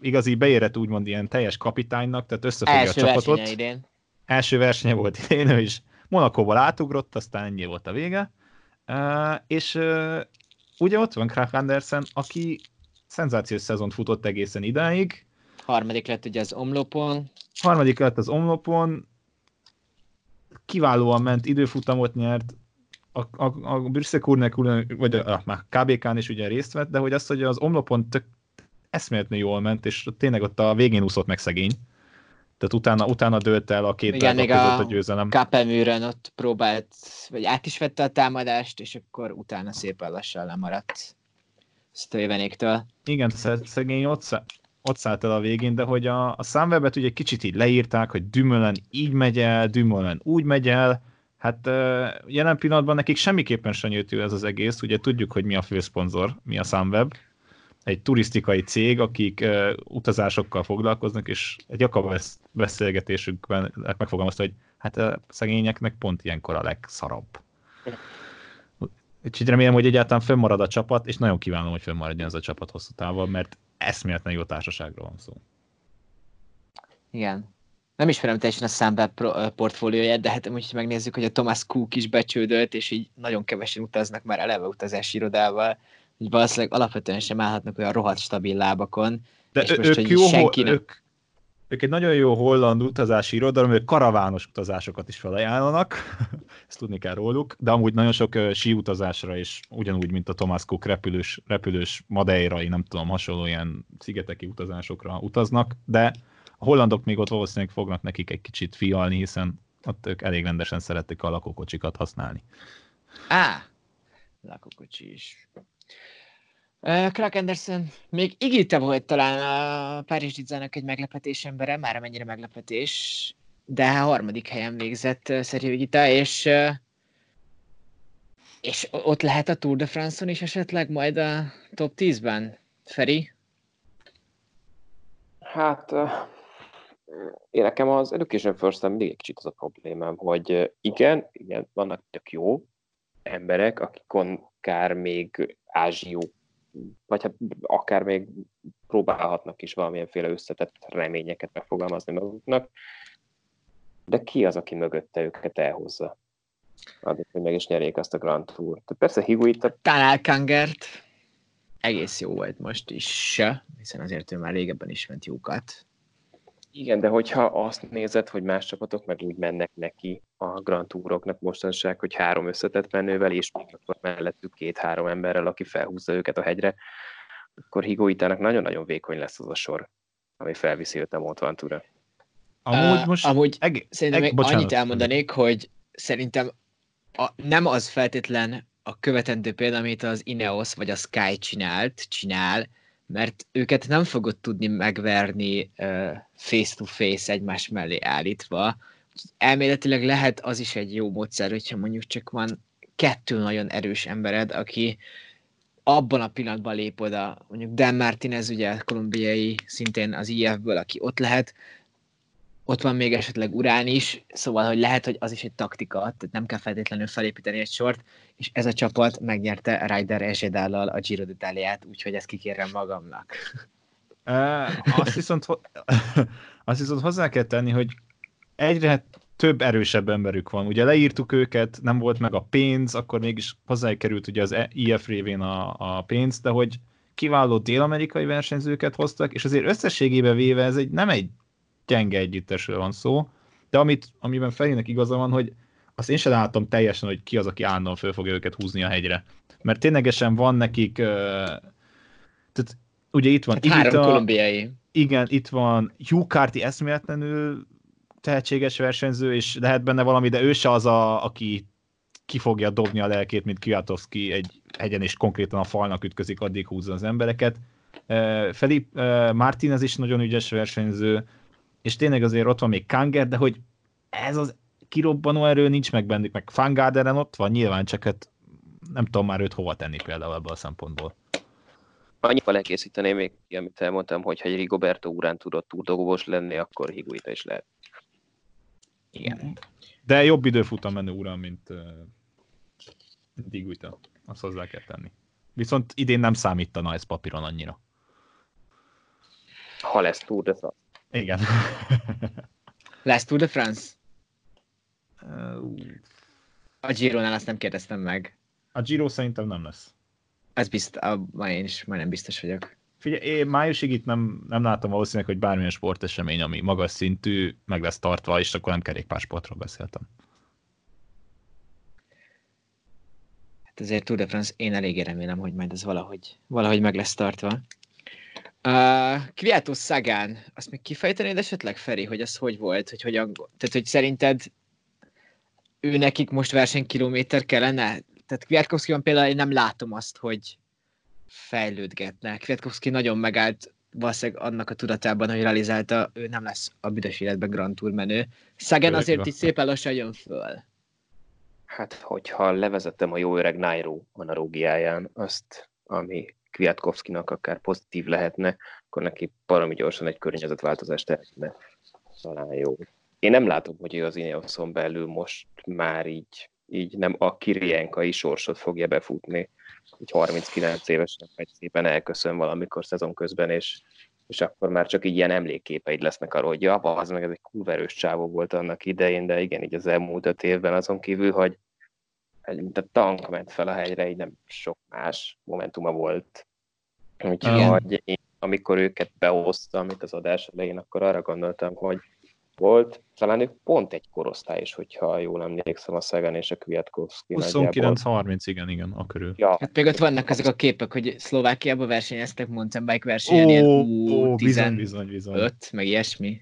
igazi beérett úgymond ilyen teljes kapitánynak, tehát összefogja Első a csapatot. Idén első versenye volt idén, ő is Monakóval átugrott, aztán ennyi volt a vége. Uh, és uh, ugye ott van Krach Andersen, aki szenzációs szezont futott egészen idáig. Harmadik lett ugye az omlopon. Harmadik lett az omlopon. Kiválóan ment, időfutamot nyert. A, a, a Brüsszek vagy a, a, a KBK-n is ugye részt vett, de hogy azt, hogy az omlopon tök eszméletlenül jól ment, és tényleg ott a végén úszott meg szegény tehát utána, utána dőlt el a két Igen, még a, a győzelem. Kapeműren ott próbált, vagy át is vette a támadást, és akkor utána szépen lassan lemaradt Stövenéktől. Igen, szegény ott, ott szállt el a végén, de hogy a, a számwebet ugye kicsit így leírták, hogy Dümölen így megy el, Dümölen úgy megy el, hát jelen pillanatban nekik semmiképpen sem ez az egész, ugye tudjuk, hogy mi a főszponzor, mi a számweb, egy turisztikai cég, akik uh, utazásokkal foglalkoznak, és egy jakab beszélgetésükben megfogalmazta, hogy hát a szegényeknek pont ilyenkor a legszarabb. Úgyhogy remélem, hogy egyáltalán fönnmarad a csapat, és nagyon kívánom, hogy fönnmaradjon ez a csapat hosszú távon, mert eszméletlen jó társaságról van szó. Igen. nem ismerem teljesen a Sunweb portfólióját, de hát úgy megnézzük, hogy a Thomas Cook is becsődölt, és így nagyon kevesen utaznak már eleve utazási irodával, hogy valószínűleg alapvetően sem állhatnak olyan rohadt stabil lábakon. De és most, ők, jó, senki nem... ők, ők egy nagyon jó holland utazási irodalom, ők karavános utazásokat is felajánlanak, ezt tudni kell róluk, de amúgy nagyon sok uh, síutazásra is, ugyanúgy, mint a Thomas Cook repülős, repülős madeirai, nem tudom, hasonló ilyen szigeteki utazásokra utaznak, de a hollandok még ott valószínűleg fognak nekik egy kicsit fialni, hiszen ott ők elég rendesen szeretik a lakókocsikat használni. Á, lakókocsi is. Clark Anderson még ígérte volt talán a Párizs Dizzának egy meglepetés embere, már amennyire meglepetés, de a harmadik helyen végzett Sergio Gita, és és ott lehet a Tour de France-on is esetleg majd a top 10-ben, Feri? Hát én nekem az Education first mindig egy kicsit az a problémám, hogy igen, igen, vannak tök jó emberek, akik akár még ázsió, vagy hát akár még próbálhatnak is valamilyenféle összetett reményeket megfogalmazni maguknak, de ki az, aki mögötte őket elhozza? Addig, hogy meg is nyerjék azt a Grand Tour. Tehát persze Higuita... Kanál Kangert egész jó volt most is, hiszen azért ő már régebben is ment jókat. Igen, de hogyha azt nézed, hogy más csapatok meg úgy mennek neki a Grand Touroknak mostanság, hogy három összetett menővel, és még akkor mellettük két-három emberrel, aki felhúzza őket a hegyre, akkor Higuitának nagyon-nagyon vékony lesz az a sor, ami felviszi őt a Mont Ventura. Amúgy most... Uh, amúgy eg- szerintem eg- bocsánat, annyit elmondanék, hogy szerintem a, nem az feltétlen a követendő példa, amit az Ineos vagy a Sky csinált, csinál, mert őket nem fogod tudni megverni face-to-face egymás mellé állítva. Elméletileg lehet az is egy jó módszer, hogyha mondjuk csak van kettő nagyon erős embered, aki abban a pillanatban lép oda, mondjuk Dan Martinez, ugye kolumbiai, szintén az IF-ből, aki ott lehet, ott van még esetleg Urán is, szóval, hogy lehet, hogy az is egy taktika, tehát nem kell feltétlenül felépíteni egy sort, és ez a csapat megnyerte Ryder Ezedállal a Giro d'Italiát, úgyhogy ezt kikérem magamnak. Uh, azt, viszont, azt viszont hozzá kell tenni, hogy egyre több erősebb emberük van. Ugye leírtuk őket, nem volt meg a pénz, akkor mégis hozzákerült ugye az IF révén a, a pénz, de hogy kiváló dél-amerikai versenyzőket hoztak, és azért összességében véve ez egy, nem egy gyenge együttesről van szó, de amit, amiben Felének igaza van, hogy azt én sem látom teljesen, hogy ki az, aki állandóan föl fogja őket húzni a hegyre. Mert ténylegesen van nekik, uh, tehát ugye itt van... Hát három Igita, kolumbiai. Igen, itt van Hugh Carty eszméletlenül tehetséges versenyző, és lehet benne valami, de ő se az, a, aki ki fogja dobni a lelkét, mint Kwiatkowski egy hegyen, és konkrétan a falnak ütközik, addig húzza az embereket. Uh, Felip uh, Martinez is nagyon ügyes versenyző, és tényleg azért ott van még Kanger, de hogy ez az kirobbanó erő nincs meg bennük, meg Fangarderen ott van, nyilván csak hát nem tudom már őt hova tenni például ebből a szempontból. Annyival elkészíteném még, amit elmondtam, hogy ha egy Rigoberto Urán tudott túldogós lenni, akkor Higuita is lehet. Igen. De jobb időfutam menő Urán, mint, mint Higuita. Azt hozzá kell tenni. Viszont idén nem számítana ez papíron annyira. Ha lesz Tour de France. Igen. Lesz Tour de France? A Giro-nál azt nem kérdeztem meg. A Giro szerintem nem lesz. Ez bizt, ma én is majdnem biztos vagyok. Figyelj, én májusig itt nem, nem látom valószínűleg, hogy bármilyen sportesemény, ami magas szintű, meg lesz tartva, és akkor nem kerékpársportról beszéltem. Hát azért Tour de France én eléggé remélem, hogy majd ez valahogy, valahogy meg lesz tartva. Uh, Kviato Szagán, azt még kifejtenéd esetleg, Feri, hogy az hogy volt, hogy hogyan, tehát hogy szerinted ő nekik most versenykilométer kellene? Tehát Kwiatkowski-ban például én nem látom azt, hogy fejlődgetne. Kwiatkowski nagyon megállt valószínűleg annak a tudatában, hogy realizálta, ő nem lesz a büdös életben Grand Tour menő. Szegen azért így szépen lassan jön föl. Hát, hogyha levezettem a jó öreg Nairo analógiáján, azt, ami Kwiatkowskinak akár pozitív lehetne, akkor neki valami gyorsan egy környezetváltozást tehetne. Talán jó. Én nem látom, hogy ő az Ineoson belül most már így, így nem a kirienkai sorsot fogja befutni. Így 39 évesen vagy szépen elköszön valamikor szezon közben, és és akkor már csak így ilyen emlékképeid lesznek arról, hogy ja, az meg ez egy kurverős csávó volt annak idején, de igen, így az elmúlt öt évben azon kívül, hogy egy, mint a tank ment fel a hegyre, így nem sok más momentuma volt. Úgyhogy én, amikor őket behoztam itt az adás elején, akkor arra gondoltam, hogy volt, talán ők pont egy korosztály is, hogyha jól emlékszem a Szegan és a Kwiatkowski 29-30, igen, igen, a körül. Ja. Hát még ott vannak ezek a képek, hogy Szlovákiában versenyeztek mountain bike versenyen, ó, ó, bizony, bizony, bizony. 5, meg ilyesmi.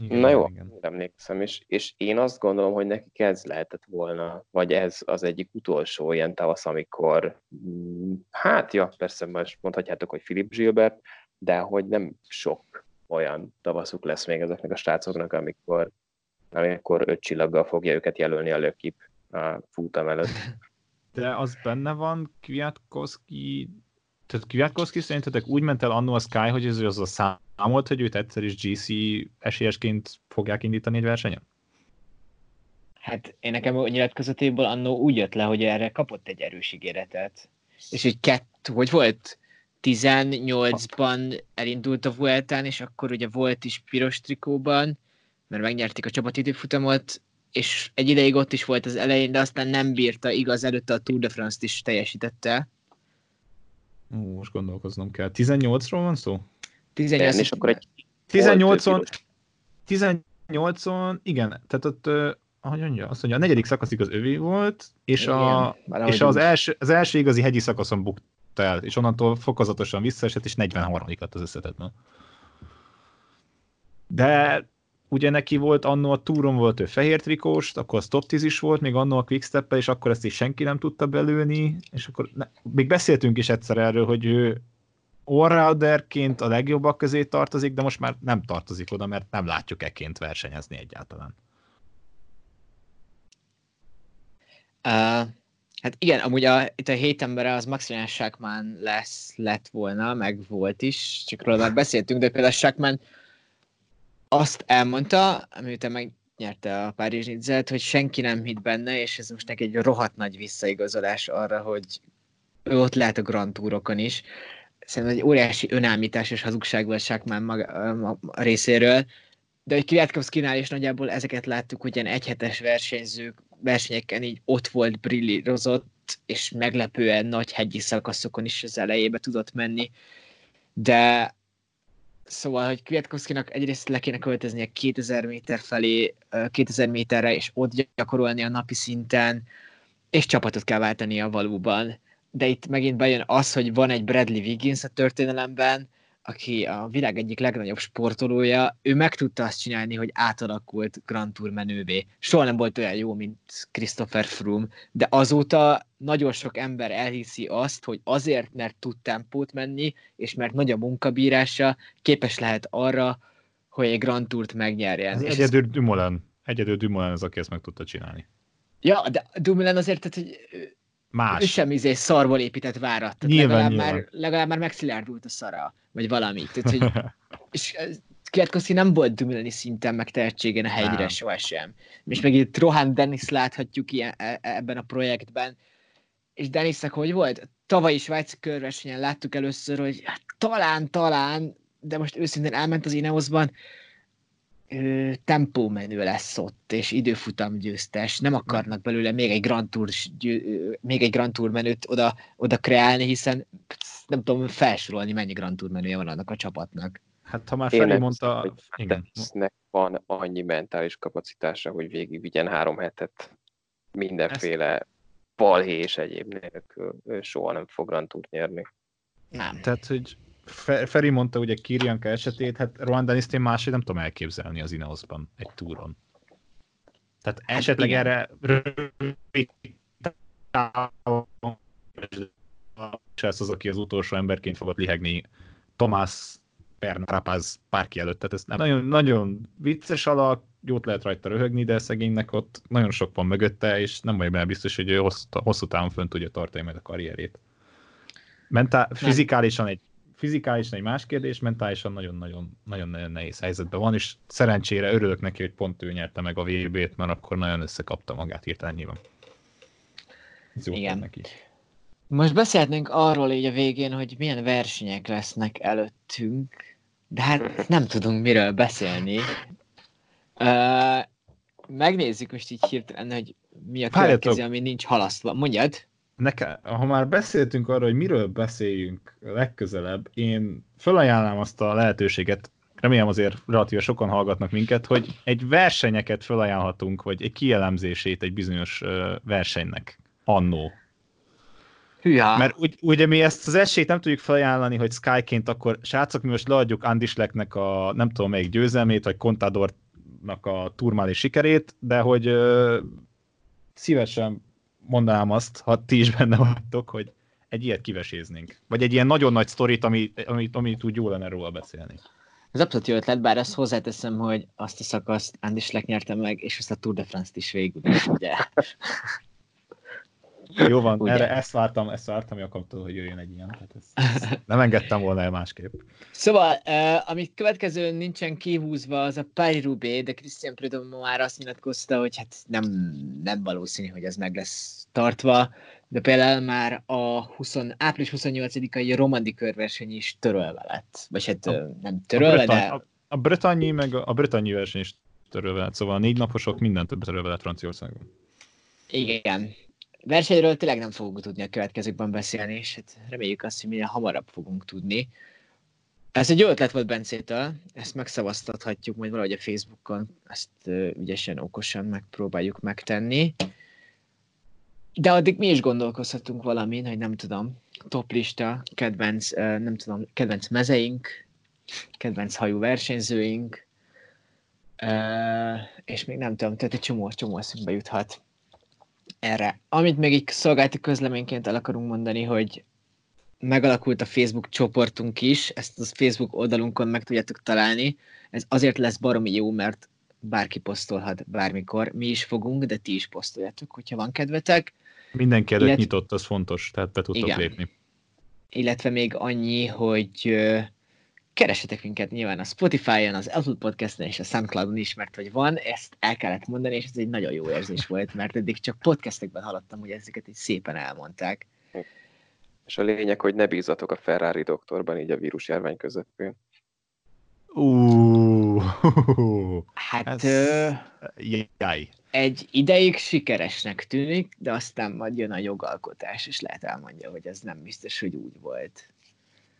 Igen, Na jó, igen. emlékszem, és, és én azt gondolom, hogy nekik ez lehetett volna, vagy ez az egyik utolsó ilyen tavasz, amikor, mm, hát ja, persze most mondhatjátok, hogy Philip Gilbert, de hogy nem sok olyan tavaszuk lesz még ezeknek a srácoknak, amikor, amikor öt csillaggal fogja őket jelölni a lökip a futam előtt. De az benne van, Kwiatkowski, tehát Kwiatkowski szerintetek úgy ment el annó a Sky, hogy ez az a számolt, hogy őt egyszer is GC esélyesként fogják indítani egy versenyen? Hát én nekem a nyilatkozatéből annó úgy jött le, hogy erre kapott egy erős ígéretet. És egy kettő, hogy volt 18-ban elindult a Vueltán, és akkor ugye volt is piros trikóban, mert megnyerték a csapatidőfutamot, és egy ideig ott is volt az elején, de aztán nem bírta, igaz, előtte a Tour de France-t is teljesítette. Ó, most gondolkoznom kell. 18-ról van szó? 18 és akkor egy 18-on, 18-on, igen, tehát ott, ahogy mondja, azt mondja, a negyedik szakaszig az övé volt, és, igen, a, és az, első, az első igazi hegyi szakaszon bukt el, és onnantól fokozatosan visszaesett, és 43 lett az összetetben. De ugye neki volt annó a túron volt ő fehér trikós, akkor az top 10 is volt, még annó a quickstep és akkor ezt is senki nem tudta belőni, és akkor ne, még beszéltünk is egyszer erről, hogy ő allrouderként a legjobbak közé tartozik, de most már nem tartozik oda, mert nem látjuk eként versenyezni egyáltalán. Uh, Hát igen, amúgy a, itt a hét embere az Maximilian Shackman lesz, lett volna, meg volt is, csak róla már beszéltünk, de például Shackman azt elmondta, miután megnyerte a Párizs Nidzet, hogy senki nem hitt benne, és ez most neki egy rohadt nagy visszaigazolás arra, hogy ő ott lehet a Grand Tourokon is. Szerintem egy óriási önállítás és hazugság volt Shackman maga, a részéről, de hogy Kwiatkowski-nál is nagyjából ezeket láttuk, hogy ilyen egyhetes versenyzők versenyeken így ott volt, brillírozott, és meglepően nagy hegyi szakaszokon is az elejébe tudott menni, de szóval, hogy Kwiatkowski-nak egyrészt le kéne költöznie 2000 méter felé, 2000 méterre, és ott gyakorolni a napi szinten, és csapatot kell váltania valóban. De itt megint bejön az, hogy van egy Bradley Wiggins a történelemben, aki a világ egyik legnagyobb sportolója, ő meg tudta azt csinálni, hogy átalakult Grand Tour menővé. Soha nem volt olyan jó, mint Christopher Froome, de azóta nagyon sok ember elhiszi azt, hogy azért, mert tud tempót menni, és mert nagy a munkabírása, képes lehet arra, hogy egy Grand Tourt megnyerjen. Ez egyedül Dumoulin. Egyedül Dumoulin az, aki ezt meg tudta csinálni. Ja, de Dumoulin azért, tehát, hogy Más. Ő sem izé szarból épített várat. Nyilván, legalább, nyilván. Már, legalább már megszilárdult a szara, vagy valami. Tehát, hogy, és Kwiatkowski nem volt Dumilani szinten meg tehetségen a hegyre nem. sohasem. És meg itt Rohan Dennis láthatjuk ilyen, e, e, ebben a projektben. És Dennisnek hogy volt? Tavaly is Svájci körversenyen láttuk először, hogy hát, talán, talán, de most őszintén elment az Ineosban, tempómenő lesz ott, és időfutam győztes. Nem akarnak belőle még egy Grand Tour, még egy Grand Tour menőt oda, oda kreálni, hiszen nem tudom felsorolni, mennyi Grand Tour menője van annak a csapatnak. Hát ha már Feri mondta... Hogy igen. van annyi mentális kapacitása, hogy végigvigyen három hetet mindenféle Ezt... balhé és egyéb nélkül. Ő soha nem fog Grand Tour nyerni. Nem. Tehát, hogy Feri mondta ugye Kirianka esetét, hát Dennis-t én máshogy nem tudom elképzelni az Ineosban egy túron. Tehát hát esetleg igen. erre ez az, aki az utolsó emberként fogott lihegni Tomás Pernapaz párki előtt. Tehát ez nem, nagyon, nagyon vicces alak, jót lehet rajta röhögni, de szegénynek ott nagyon sok van mögötte, és nem vagy benne biztos, hogy ő hosszú, hosszú távon fönn tudja tartani majd a karrierét. Mentál, fizikálisan egy fizikálisan egy más kérdés, mentálisan nagyon-nagyon nagyon nehéz helyzetben van, és szerencsére örülök neki, hogy pont ő nyerte meg a VB-t, mert akkor nagyon összekapta magát hirtelen nyilván. Igen. Neki. Most beszélhetnénk arról így a végén, hogy milyen versenyek lesznek előttünk, de hát nem tudunk miről beszélni. Uh, megnézzük most így hirtelen, hogy mi a következő, ami nincs halasztva. Mondjad? Nekem, ha már beszéltünk arról, hogy miről beszéljünk legközelebb, én felajánlám azt a lehetőséget, remélem azért relatíve sokan hallgatnak minket, hogy egy versenyeket felajánlhatunk, vagy egy kielemzését egy bizonyos versenynek annó. Hűha. Mert ugy, ugye mi ezt az esélyt nem tudjuk felajánlani, hogy Skyként akkor srácok, mi most leadjuk Andisleknek a nem tudom melyik győzelmét, vagy Contadornak a turmáli sikerét, de hogy ö, szívesen mondanám azt, ha ti is benne vagytok, hogy egy ilyet kiveséznénk. Vagy egy ilyen nagyon nagy sztorit, amit, amit, amit úgy jó lenne róla beszélni. Ez abszolút jó ötlet, bár azt hozzáteszem, hogy azt a szakaszt Andy Schleck nyerte meg, és azt a Tour de France-t is végül ugye. Jó van, Ugye? erre ezt vártam, ezt vártam Jakabtól, hogy jöjjön egy ilyen. Tehát ezt, nem engedtem volna el másképp. Szóval, uh, amit következő nincsen kihúzva, az a Rubé, de Christian Prudhomme már azt nyilatkozta, hogy hát nem, nem valószínű, hogy ez meg lesz tartva, de például már a 20, április 28-ai romandi körverseny is törölve lett. Vagy hát a, nem törölve, a Bretan, de... A, a bretanyi, meg a, a bretanyi verseny is törölve lett, szóval a négy naposok mindent törölve lett Franciaországban. Igen, versenyről tényleg nem fogunk tudni a következőkben beszélni, és hát reméljük azt, hogy minél hamarabb fogunk tudni. Ez egy jó ötlet volt Bencétől, ezt megszavaztathatjuk majd valahogy a Facebookon, ezt ügyesen, okosan megpróbáljuk megtenni. De addig mi is gondolkozhatunk valamin, hogy nem tudom, toplista, kedvenc, nem tudom, kedvenc mezeink, kedvenc hajú versenyzőink, és még nem tudom, tehát egy csomó, csomó eszünkbe juthat erre. Amit még így szolgálti közleményként el akarunk mondani, hogy megalakult a Facebook csoportunk is, ezt a Facebook oldalunkon meg tudjátok találni. Ez azért lesz baromi jó, mert bárki posztolhat bármikor, mi is fogunk, de ti is posztoljátok, hogyha van kedvetek. Mindenki előtt Illet... nyitott, az fontos, tehát be tudtok Igen. lépni. Illetve még annyi, hogy keresetek minket nyilván a Spotify-on, az Apple Podcast-en és a Soundcloud-on is, mert hogy van, ezt el kellett mondani, és ez egy nagyon jó érzés volt, mert eddig csak podcastekben hallottam, hogy ezeket így szépen elmondták. És a lényeg, hogy ne bízatok a Ferrari doktorban így a vírusjárvány közepén. Uh, hát ez... ö, jaj. egy ideig sikeresnek tűnik, de aztán majd jön a jogalkotás, és lehet elmondja, hogy ez nem biztos, hogy úgy volt.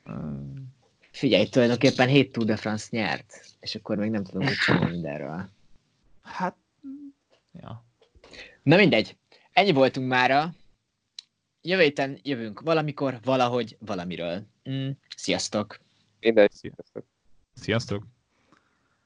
Hmm. Figyelj, tulajdonképpen 7 Tour de France nyert, és akkor még nem tudom, hogy csinálni mindenről. Hát, ja. Na mindegy. Ennyi voltunk mára. Jövő héten jövünk valamikor, valahogy, valamiről. Mm, sziasztok! Mindegy, sziasztok! Sziasztok!